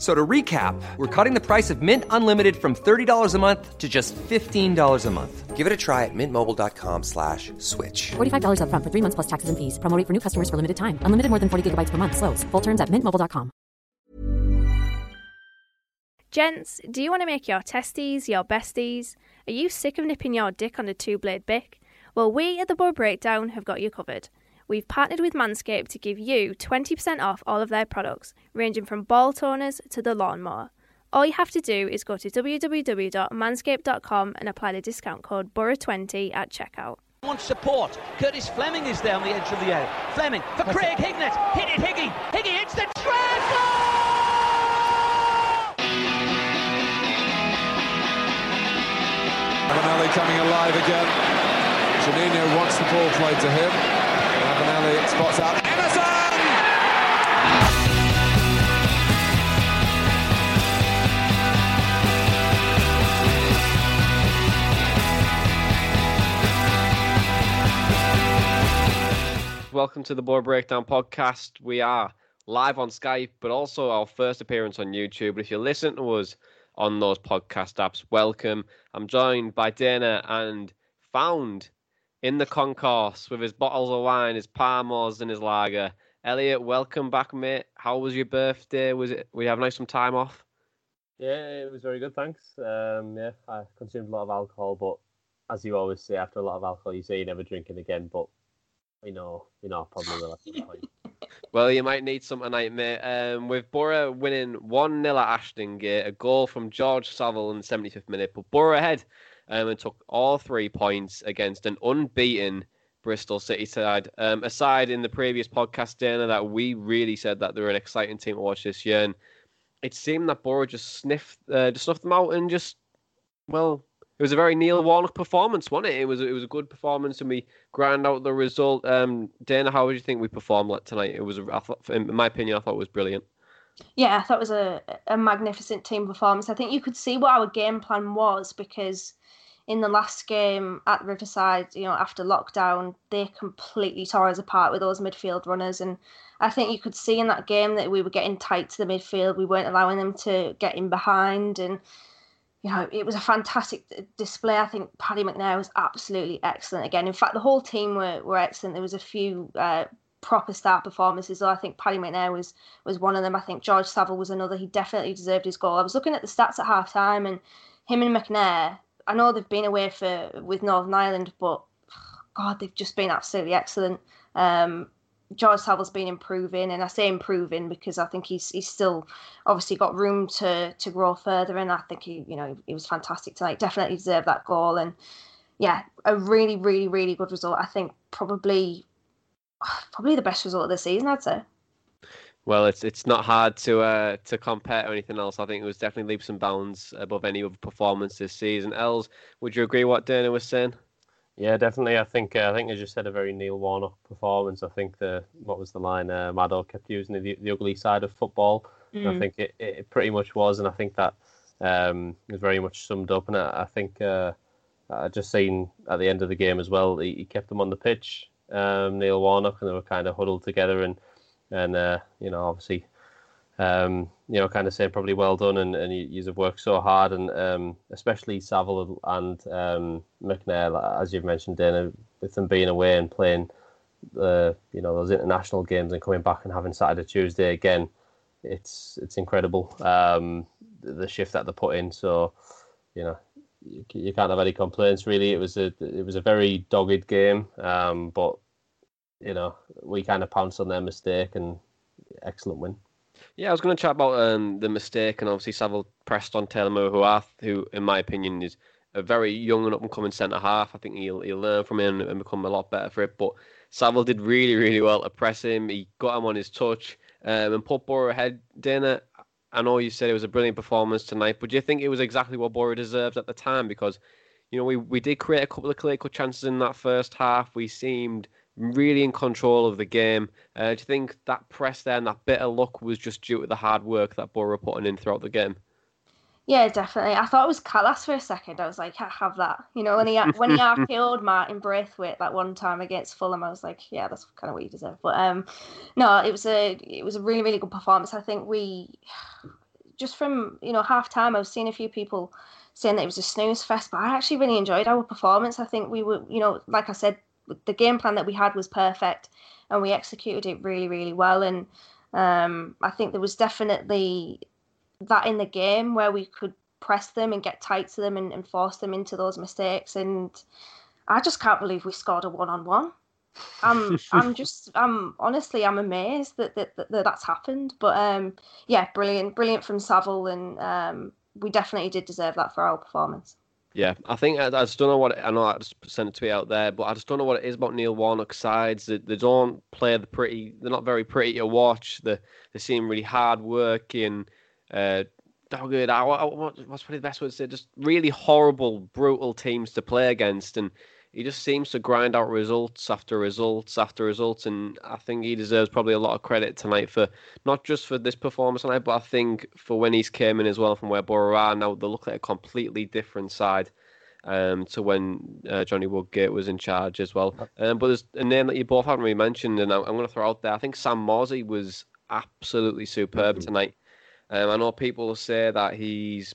So to recap, we're cutting the price of Mint Unlimited from $30 a month to just $15 a month. Give it a try at mintmobile.com slash switch. $45 upfront for three months plus taxes and fees. Promoting for new customers for limited time. Unlimited more than 40 gigabytes per month. Slows. Full terms at mintmobile.com. Gents, do you want to make your testes your besties? Are you sick of nipping your dick on a two blade Bic? Well, we at the Boro Breakdown have got you covered. We've partnered with Manscaped to give you 20% off all of their products, ranging from ball toners to the lawnmower. All you have to do is go to www.manscaped.com and apply the discount code BOROH20 at checkout. wants support. Curtis Fleming is there on the edge of the area. Fleming for Craig Hignett. Hit it, Higgy. Higgy hits the treble! Ravanelli coming alive again. Juninho wants the ball played to him. Ravanelli spots Emerson! Welcome to the Boro Breakdown podcast. We are live on Skype, but also our first appearance on YouTube. But if you listen to us on those podcast apps, welcome. I'm joined by Dana and found in the concourse with his bottles of wine, his Parmos, and his lager. Elliott, welcome back, mate. How was your birthday? Was it? We have nice some time off. Yeah, it was very good, thanks. Um, yeah, I consumed a lot of alcohol, but as you always say, after a lot of alcohol, you say you're never drinking again. But we know, you know, probably will at point. Well, you might need some tonight, mate. Um, with Boro winning 1 0 at Ashton Gate, a goal from George Saville in the 75th minute, but Boro ahead um, and took all three points against an unbeaten Bristol City side. Um, aside in the previous podcast, Dana, that we really said that they were an exciting team to watch this year, and it seemed that Boro just sniffed, uh, just snuffed them out and just, well, it was a very Neil Warnock performance, wasn't it? It was it was a good performance, and we ground out the result. Um, Dana, how would you think we performed tonight? It was, I thought, in my opinion, I thought it was brilliant. Yeah, I thought it was a, a magnificent team performance. I think you could see what our game plan was because in the last game at Riverside, you know, after lockdown, they completely tore us apart with those midfield runners. And I think you could see in that game that we were getting tight to the midfield. We weren't allowing them to get in behind. And, you know, it was a fantastic display. I think Paddy McNair was absolutely excellent again. In fact, the whole team were, were excellent. There was a few uh, proper star performances. I think Paddy McNair was was one of them. I think George Saville was another. He definitely deserved his goal. I was looking at the stats at half time and him and McNair, I know they've been away for with Northern Ireland, but God, they've just been absolutely excellent. Um, George Saville's been improving, and I say improving because I think he's he's still obviously got room to to grow further. And I think he, you know, he was fantastic tonight. Definitely deserved that goal, and yeah, a really, really, really good result. I think probably probably the best result of the season. I'd say. Well, it's it's not hard to uh, to compare to anything else. I think it was definitely leaps and bounds above any other performance this season. Els, would you agree what Dana was saying? Yeah, definitely. I think uh, I think as you said, a very Neil Warnock performance. I think the what was the line? Uh, Maddo kept using the, the ugly side of football. And I Mm. think it, it pretty much was, and I think that um, was very much summed up. And I, I think uh, I just seen at the end of the game as well, he, he kept them on the pitch, um, Neil Warnock, and they were kind of huddled together, and and uh, you know obviously um, you know, kind of saying probably well done, and, and you, have worked so hard, and um, especially Saville and um, McNair, as you've mentioned, Dana, with them being away and playing the you know those international games and coming back and having Saturday Tuesday again, it's it's incredible um, the, the shift that they put in. So you know you, you can't have any complaints really. It was a it was a very dogged game, um, but you know we kind of pounced on their mistake and excellent win. Yeah, I was going to chat about um, the mistake, and obviously Saville pressed on Taylor Moore, who, in my opinion, is a very young and up and coming centre half. I think he'll he'll learn from him and become a lot better for it. But Saville did really, really well to press him. He got him on his touch um, and put Boro ahead. Dana, I know you said it was a brilliant performance tonight, but do you think it was exactly what Boro deserved at the time? Because, you know, we, we did create a couple of clear cut chances in that first half. We seemed really in control of the game. Uh, do you think that press there and that bit of luck was just due to the hard work that Boro putting in throughout the game? Yeah, definitely. I thought it was Kalas for a second. I was like, have that. You know, when he when he RKO'd Martin Braithwaite that one time against Fulham, I was like, yeah, that's kind of what you deserve. But um, no, it was a it was a really really good performance. I think we just from you know half time, I was seeing a few people saying that it was a snooze fest, but I actually really enjoyed our performance. I think we were, you know, like I said, the game plan that we had was perfect, and we executed it really really well. And um, I think there was definitely that in the game where we could press them and get tight to them and, and force them into those mistakes. And I just can't believe we scored a one on one. I'm I'm just I'm honestly I'm amazed that that, that, that that's happened. But um yeah, brilliant, brilliant from Saville and um we definitely did deserve that for our performance. Yeah, I think I, I just don't know what I know. I just sent a tweet out there, but I just don't know what it is about Neil Warnock's sides. They, they don't play the pretty. They're not very pretty to watch. They they seem really hard working uh, dogged. I, I, what's probably the best word to say? Just really horrible, brutal teams to play against, and he just seems to grind out results after results after results. And I think he deserves probably a lot of credit tonight for not just for this performance tonight, but I think for when he's came in as well from where Boro are now. They look like a completely different side. Um, to when uh, Johnny Woodgate was in charge as well. Um, but there's a name that you both haven't really mentioned, and I'm, I'm going to throw out there. I think Sam Morsy was absolutely superb mm-hmm. tonight. Um, I know people say that he's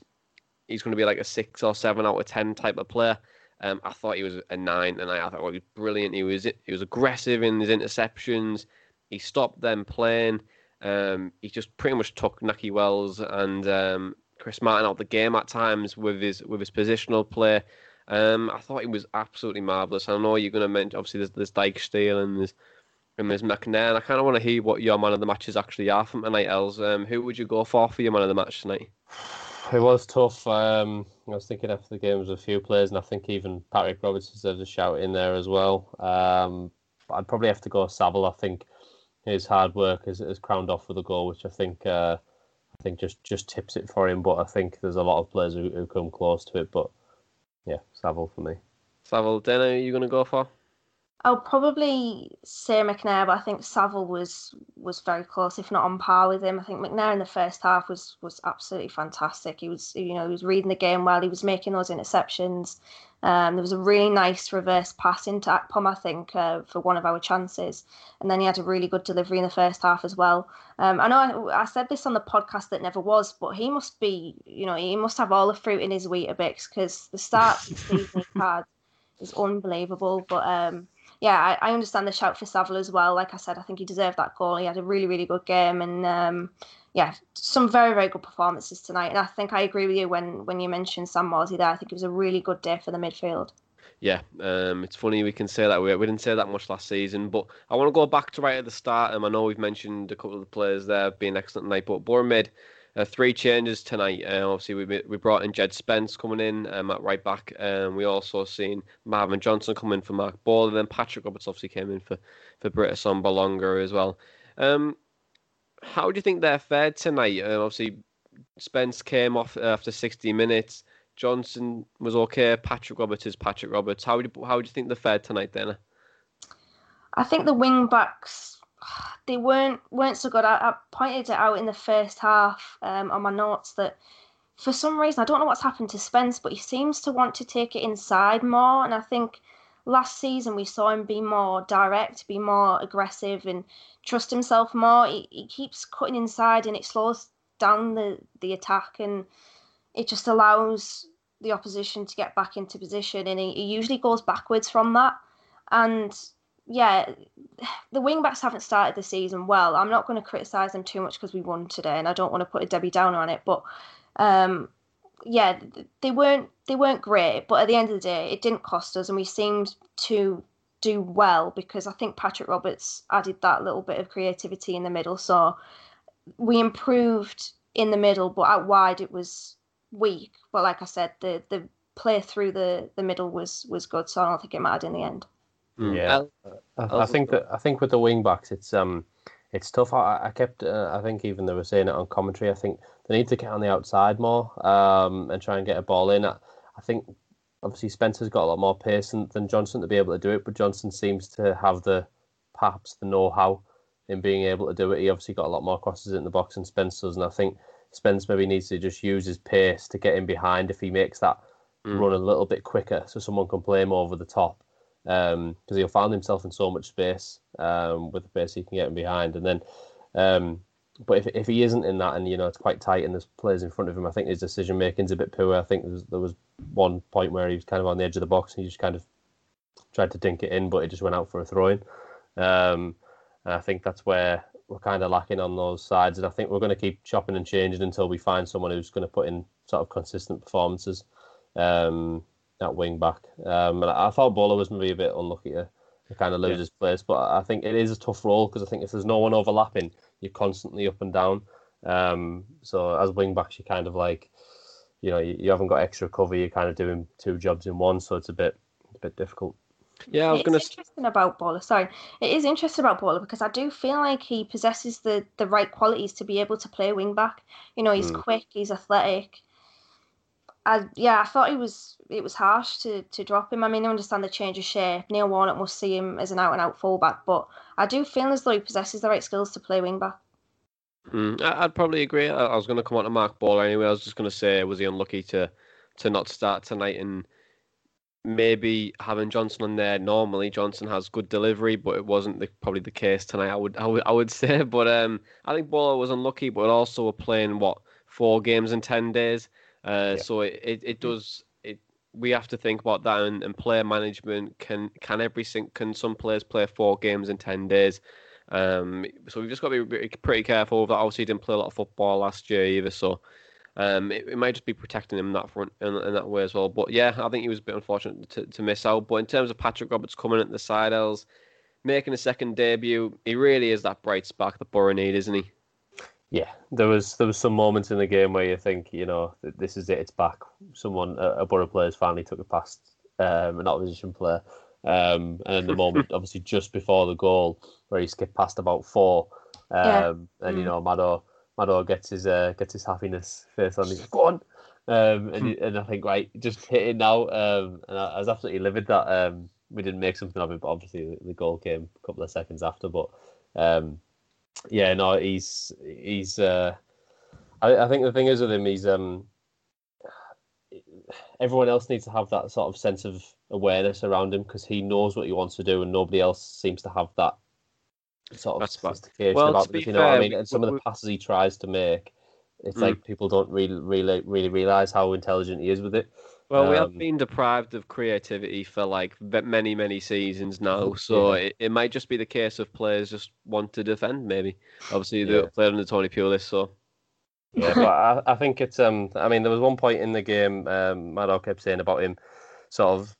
he's going to be like a six or seven out of ten type of player. Um, I thought he was a nine, and I, thought well, he was brilliant. He was he was aggressive in his interceptions. He stopped them playing. Um, he just pretty much took Nakhi Wells and um, Chris Martin out the game at times with his with his positional play. Um, I thought he was absolutely marvelous. I know you're going to mention obviously there's, there's Dijksteel and there's and there's McNair. I kind of want to hear what your man of the matches actually are from tonight, Els. Um, who would you go for for your man of the match tonight? It was tough. Um, I was thinking after the game was a few players, and I think even Patrick Roberts deserves a shout in there as well. Um, I'd probably have to go Saville. I think his hard work has, has crowned off with a goal, which I think uh, I think just, just tips it for him. But I think there's a lot of players who, who come close to it. But yeah, Saville for me. Saville, Dana, are you going to go for? I'll probably say McNair, but I think Saville was was very close, if not on par with him. I think McNair in the first half was was absolutely fantastic. He was, you know, he was reading the game while he was making those interceptions. Um, there was a really nice reverse pass into Akpom, I think, uh, for one of our chances, and then he had a really good delivery in the first half as well. Um, I know I, I, said this on the podcast that never was, but he must be, you know, he must have all the fruit in his Weetabix because the start the season he had is unbelievable. But um, yeah, I, I, understand the shout for Saville as well. Like I said, I think he deserved that goal. He had a really, really good game, and um, yeah, some very, very good performances tonight. And I think I agree with you when when you mentioned Sam Morsy there. I think it was a really good day for the midfield. Yeah, um, it's funny we can say that we, we didn't say that much last season, but I want to go back to right at the start. Um, I know we've mentioned a couple of the players there being excellent tonight, but made uh, three changes tonight. Uh, obviously, we we brought in Jed Spence coming in um, at right back. Um, we also seen Marvin Johnson come in for Marc Bola, and then Patrick Roberts obviously came in for for Britt Assombalonga as well. Um, how do you think they're fared tonight? Uh, obviously, Spence came off after 60 minutes. Johnson was okay. Patrick Roberts is Patrick Roberts. How do how do you think they're fared tonight, Dana? I think the wing backs they weren't weren't so good. I, I pointed it out in the first half um, on my notes that for some reason I don't know what's happened to Spence, but he seems to want to take it inside more. And I think last season we saw him be more direct, be more aggressive, and trust himself more. He, he keeps cutting inside, and it slows down the the attack, and it just allows the opposition to get back into position. And he, he usually goes backwards from that. And yeah, the wing backs haven't started the season well. I'm not going to criticise them too much because we won today, and I don't want to put a Debbie Downer on it. But um, yeah, they weren't they weren't great. But at the end of the day, it didn't cost us, and we seemed to do well because I think Patrick Roberts added that little bit of creativity in the middle. So we improved in the middle, but out wide it was weak. But like I said, the the play through the the middle was was good, so I don't think it mattered in the end. Mm. Yeah, I, I, think that I think with the wing backs, it's um, it's tough. I, I kept, uh, I think even they were saying it on commentary. I think they need to get on the outside more um, and try and get a ball in. I, I think obviously Spencer's got a lot more pace than, than Johnson to be able to do it, but Johnson seems to have the perhaps the know-how in being able to do it. He obviously got a lot more crosses in the box than Spencer does, and I think Spence maybe needs to just use his pace to get in behind if he makes that mm. run a little bit quicker, so someone can play him over the top. Because um, he'll find himself in so much space um, with the pace he can get in behind, and then. Um, but if, if he isn't in that, and you know it's quite tight, and there's players in front of him, I think his decision making's a bit poor. I think there was, there was one point where he was kind of on the edge of the box, and he just kind of tried to dink it in, but it just went out for a throw in. Um, and I think that's where we're kind of lacking on those sides. And I think we're going to keep chopping and changing until we find someone who's going to put in sort of consistent performances um, at wing back. Um, and I, thought Bola was maybe a bit unlucky to, to kind of lose yeah. his place, but I think it is a tough role because I think if there's no one overlapping, you're constantly up and down. Um, so as wing backs, you're kind of like, you know, you, you haven't got extra cover. You're kind of doing two jobs in one, so it's a bit, a bit difficult. Yeah, I was going to. Interesting about Bola. Sorry, it is interesting about Bola because I do feel like he possesses the the right qualities to be able to play wing back. You know, he's mm. quick, he's athletic. I yeah, I thought he was it was harsh to to drop him. I mean, I understand the change of shape. Neil Warnock must see him as an out and out fullback, but I do feel as though he possesses the right skills to play wing back. Mm, I'd probably agree. I was going to come on to Marc Bola anyway. I was just going to say, was he unlucky to to not start tonight and maybe having Johnson on there. Normally, Johnson has good delivery, but it wasn't the, probably the case tonight. I would I would I say, but um, I think Bola was unlucky, but also we're playing what four games in ten days, uh, yeah. so it, it, it does it. We have to think about that and, and player management. Can can every can some players play four games in ten days? Um, so we've just got to be pretty careful that. Obviously, he didn't play a lot of football last year either, so um, it, it, might just be protecting him in that front in, in, that way as well. But yeah, I think he was a bit unfortunate to, to miss out. But in terms of Patrick Roberts coming at the side Els, making a second debut, he really is that bright spark that Boro need, isn't he? Yeah, there was there was some moments in the game where you think, you know, this is it, it's back. Someone, a, a Boro player, finally took it past um, an opposition player. Um, and the moment, obviously, just before the goal, where he skipped past about four, um, yeah. and you mm. know, Mado Mado gets his uh, gets his happiness face on. He's like, go on, um, and hmm. and I think right, just hit it now. Um, and I, I, was absolutely livid that um, we didn't make something of it. But obviously, the, the goal came a couple of seconds after. But um, yeah, no, he's he's. Uh, I, I think the thing is with him, he's um. Everyone else needs to have that sort of sense of awareness around him because he knows what he wants to do, and nobody else seems to have that sort of sophistication well, about this. You know fair, what I mean? And some we, of the passes he tries to make, it's mm. like people don't really, really, really realize how intelligent he is with it. Well, um, we have um, been deprived of creativity for like many, many seasons now. So yeah. it, it might just be the case of players just want to defend. Maybe, obviously, they yeah. played under Tony Pulis, so. Yeah, but I, I think it's um. I mean, there was one point in the game, um, Maddow kept saying about him, sort of,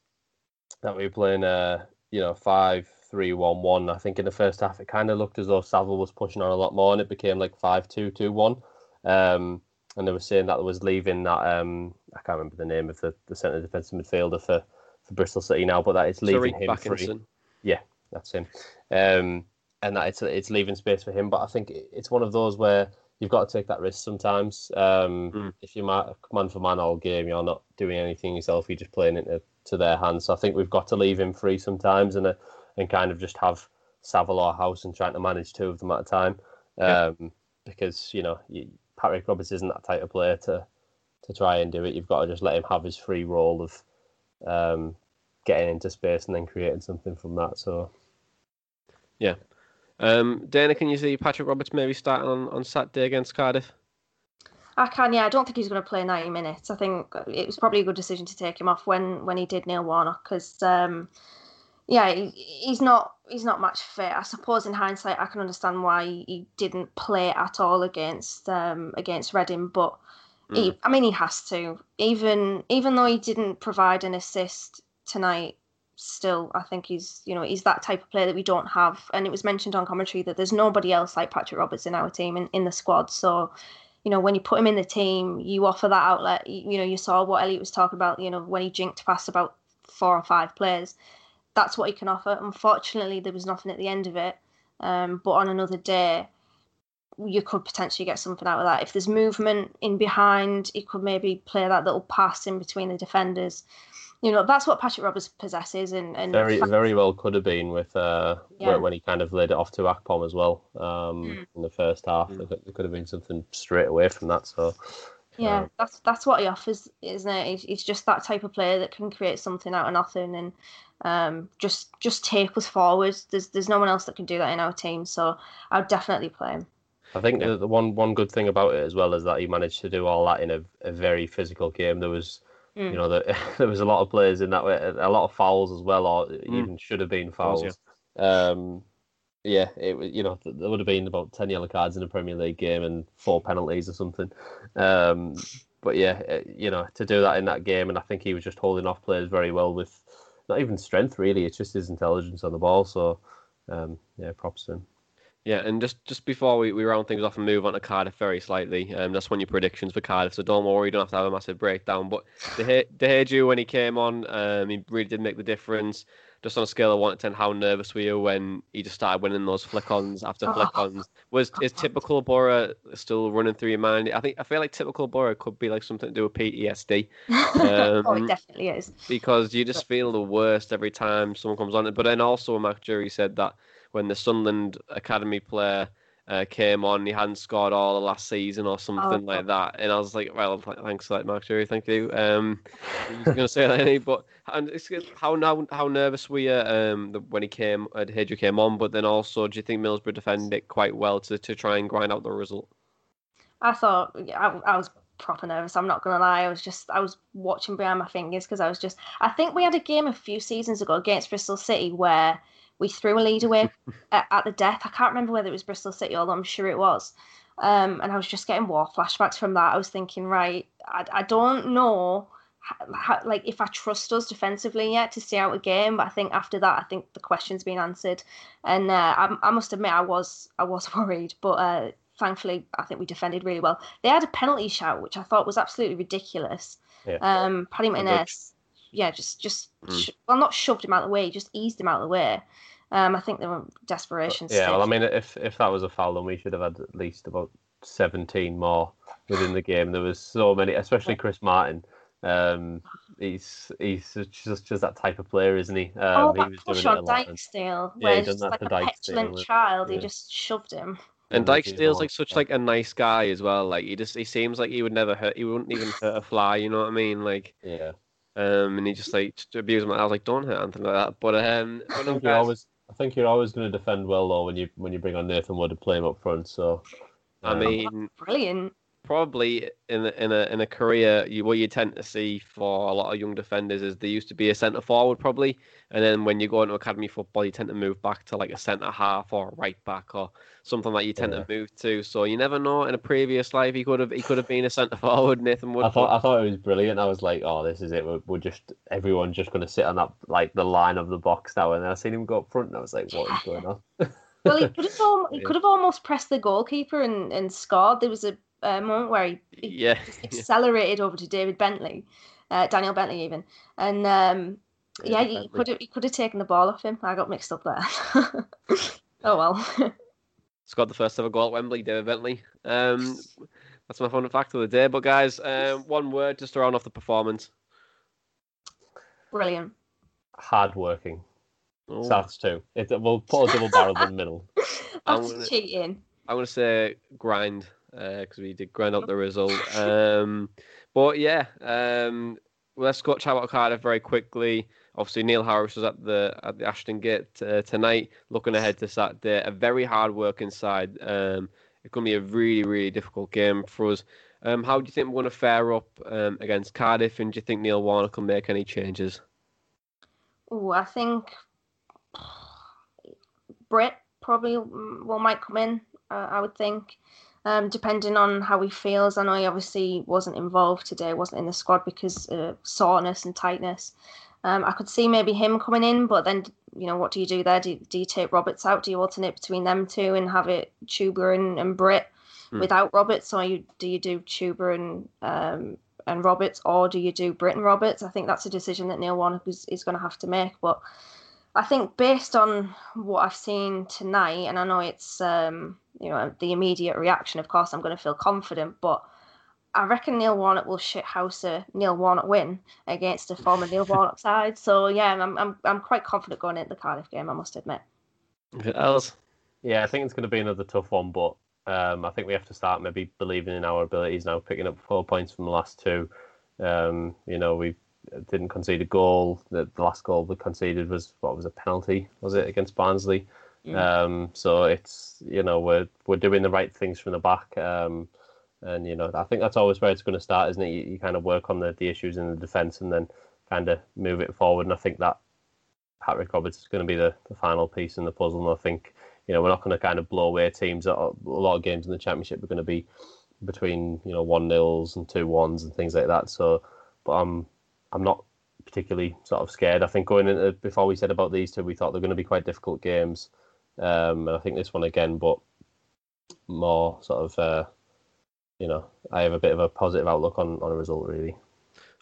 that we were playing, uh, you know, five three one one. I think in the first half it kind of looked as though Saville was pushing on a lot more, and it became like five two two one. Um, and they were saying that was leaving that um, I can't remember the name of the, the centre defensive midfielder for, for Bristol City now, but that it's leaving Tariq him free. Yeah, that's him. Um, and that it's it's leaving space for him. But I think it's one of those where you've got to take that risk sometimes. Um, mm. If you're man for man all game, you're not doing anything yourself. You're just playing into to their hands. So I think we've got to leave him free sometimes. And uh, and kind of just have Saville or House and trying to manage two of them at a time. Um, yeah. Because you know you, Patrick Roberts isn't that type of player to to try and do it. You've got to just let him have his free role of um, getting into space and then creating something from that. So yeah. Um, Dana, can you see Patrick Roberts maybe starting on, on Saturday against Cardiff? I can, yeah. I don't think he's going to play 90 minutes. I think it was probably a good decision to take him off when, when he did Neil Warnock because um, yeah, he, he's not he's not much fit. I suppose in hindsight, I can understand why he didn't play at all against um, against Reading, but mm. he, I mean, he has to. Even even though he didn't provide an assist tonight, still, I think he's you know he's that type of player that we don't have. And it was mentioned on commentary that there's nobody else like Patrick Roberts in our team in, in the squad. So you know, when you put him in the team, you offer that outlet. You, you know, you saw what Elliott was talking about, you know, when he jinked past about four or five players. That's what he can offer. Unfortunately, there was nothing at the end of it. Um, but on another day, you could potentially get something out of that. If there's movement in behind, he could maybe play that little pass in between the defenders you know that's what Patrick Roberts possesses, and, and very very well could have been with uh, yeah. when he kind of laid it off to Akpom as well um, mm. in the first half. Mm. There, could have been something straight away from that. So yeah, um, that's that's what he offers, isn't it? He's, he's, just that type of player that can create something out of nothing and um, just just take us forward. There's there's no one else that can do that in our team, so I'd definitely play him. I think the, the one one good thing about it as well is that he managed to do all that in a, a very physical game. There was Mm. You know, there, there was a lot of players in that way, a lot of fouls as well, or mm. even should have been fouls. Course, yeah. Um, yeah, it you know there would have been about ten yellow cards in a Premier League game and four penalties or something. Um, but yeah, uh, you know to do that in that game, and I think he was just holding off players very well with not even strength really. It's just his intelligence on the ball. So um, yeah, props to him. Yeah, and just, just before we, we round things off and move on to Cardiff very slightly, um, that's one of your predictions for Cardiff, so don't worry, you don't have to have a massive breakdown. But Diédhiou, when he came on, um, he really did make the difference. Just on a scale of 1 to 10, how nervous were you when he just started winning those flick-ons after flick-ons? Was is typical Boro still running through your mind? I think I feel like typical Boro could be like something to do with PTSD. Um, oh, it definitely is. Because you just feel the worst every time someone comes on. it. But then also, Mark Jury said that when the Sunderland Academy player uh, came on, he hadn't scored all the last season or something oh, like that. And I was like, well, thanks for that, Mark Jury. Thank you. Um, I was going to say that, any, but and it's, how how how nervous were you um, when he came, uh, Hedger came on? But then also, do you think Middlesbrough defended it quite well to, to try and grind out the result? I thought I, I was proper nervous. I'm not gonna lie. I was just I was watching behind my fingers because I was just. I think we had a game a few seasons ago against Bristol City where we threw a lead away at, at, the death. I can't remember whether it was Bristol City, although I'm sure it was. Um, and I was just getting war flashbacks from that. I was thinking, right, I, I don't know, how, like if I trust us defensively yet to stay out a game. But I think after that, I think the question's been answered. And uh, I, I, must admit, I was I was worried, but uh, thankfully, I think we defended really well. They had a penalty shout, which I thought was absolutely ridiculous. Yeah. Um, Paddy Martinez yeah, just just mm. sh- well, not shoved him out of the way, just eased him out of the way. Um, I think there were desperation. Yeah, well, I mean, if if that was a foul, then we should have had at least about seventeen more within the game. There was so many, especially Chris Martin. Um, he's he's just just that type of player, isn't he? Um, oh, that he push on Dijksteel, where yeah, he's like a petulant child. Yeah. He just shoved him. And Dijksteel's like such like a nice guy as well. Like he just he seems like he would never hurt. He wouldn't even hurt a fly. You know what I mean? Like yeah. Um, and he just like just abused him. I was like, don't hurt Anthony like that. But um, I think you're always, I think you're always going to defend well though when you when you bring on Nathan Wood to play him up front. So, I um, mean, brilliant probably in a, in a in a career, you, what you tend to see for a lot of young defenders is they used to be a centre forward probably, and then when you go into academy football, you tend to move back to like a centre half or a right back or something like you tend yeah. to move to. So you never know. In a previous life, he could have he could have been a centre forward. Nathan Wood. I thought I thought it was brilliant. I was like, oh, this is it. We're, we're just everyone's just going to sit on that like the line of the box now. And then I seen him go up front, and I was like, what is going on? well, he could have he could have almost pressed the goalkeeper and, and scored. There was a uh, moment where he, he yeah. accelerated over to David Bentley, uh, Daniel Bentley even, and um, yeah, yeah he could have he could have taken the ball off him. I got mixed up there. oh well. Scored the first ever goal at Wembley, David Bentley. Um, that's my fun fact of the day. But guys, um, one word just to round off the performance. Brilliant. Hard working. Oh. Souths too. It, we'll put a double barrel in the middle. That's gonna, cheating. I'm going to say grind because uh, we did grind out the result. Um, but yeah, um, let's go chat about Cardiff very quickly. Obviously, Neil Harris was at the at the Ashton Gate uh, tonight, looking ahead to Saturday. A very hard working side. Um, it's going to be a really really difficult game for us. Um, how do you think we're going to fare up um, against Cardiff, and do you think Neil Warnock can make any changes? Oh, I think Brett probably will might come in. Uh, I would think um, depending on how he feels. I know he obviously wasn't involved today, wasn't in the squad because of soreness and tightness. Um, I could see maybe him coming in, but then you know what do you do there? Do, do you take Roberts out? Do you alternate between them two and have it Chuba and, and Britt hmm. without Roberts, or you do you do Chuba and um, and Roberts, or do you do Britt and Roberts? I think that's a decision that Neil Warnock is, is going to have to make. But I think based on what I've seen tonight, and I know it's um, you know the immediate reaction. Of course, I'm going to feel confident, but I reckon Neil Warnock will shithouse a Neil Warnock win against a former Neil Warnock side. So yeah, I'm I'm I'm quite confident going into the Cardiff game. I must admit. Else? Yeah, I think it's going to be another tough one, but um, I think we have to start maybe believing in our abilities now, picking up four points from the last two. Um, you know, we didn't concede a goal. The, the, last goal we conceded was what was a penalty? Was it against Barnsley? Mm. Um, so it's you know we're we're doing the right things from the back. Um, and you know, I think that's always where it's going to start, isn't it? You, you kind of work on the, the issues in the defence and then kind of move it forward. And I think that Patrick Roberts is going to be the, the final piece in the puzzle. And I think you know we're not going to kind of blow away teams. A lot of games in the championship are going to be between you know one nils and two ones and things like that. So, but I'm I'm not particularly sort of scared. I think going into before we said about these two, we thought they're going to be quite difficult games. Um, and I think this one again, but more sort of uh, you know, I have a bit of a positive outlook on, on a result, really.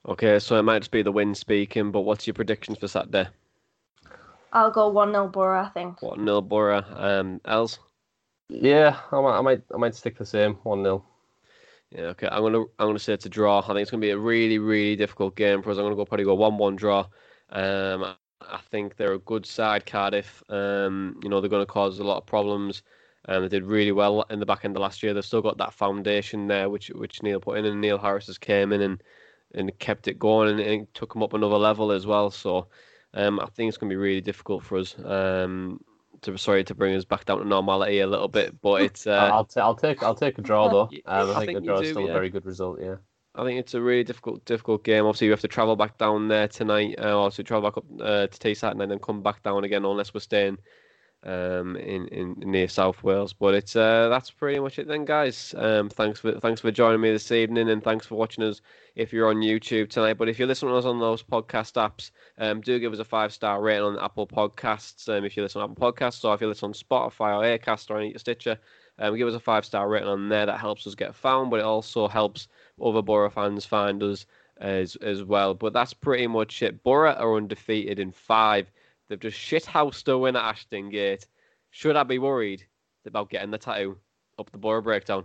Okay, so it might just be the wind speaking, but what's your predictions for Saturday? I'll go 1 0 Boro, I think. 1 0 Boro. Um, Els? Yeah, I might, I might, I might stick the same 1 0. Yeah, okay. I'm gonna, I'm gonna say it's a draw. I think it's gonna be a really, really difficult game for us. I'm gonna go probably go one-one draw. Um, I think they're a good side, Cardiff. Um, you know, they're gonna cause a lot of problems. Um, they did really well in the back end of last year. They've still got that foundation there, which which Neil put in, and Neil Harris has came in and and kept it going and, and took them up another level as well. So um, I think it's going to be really difficult for us. Um, to sorry to bring us back down to normality a little bit, but it's. Uh, I'll, t- I'll take I'll take a draw though. Um, I, I, think, think a draw do, is still yeah. a very good result. Yeah. I think it's a really difficult, difficult game. Obviously, we have to travel back down there tonight. Uh, also, travel back up uh, to Teesside and then come back down again, unless we're staying um, in, in near South Wales. But it's uh, that's pretty much it then, guys. Um, thanks for thanks for joining me this evening, and thanks for watching us if you're on YouTube tonight. But if you're listening to us on those podcast apps, um, do give us a five star rating on Apple Podcasts. Um, if you listen on Apple Podcasts, or if you listen on Spotify or Acast or any Stitcher, um, give us a five star rating on there. That helps us get found, but it also helps other Boro fans find us as as well. But that's pretty much it. Boro are undefeated in five They've just shithoused a win at Ashton Gate. Should I be worried about getting the tattoo up the Boro breakdown?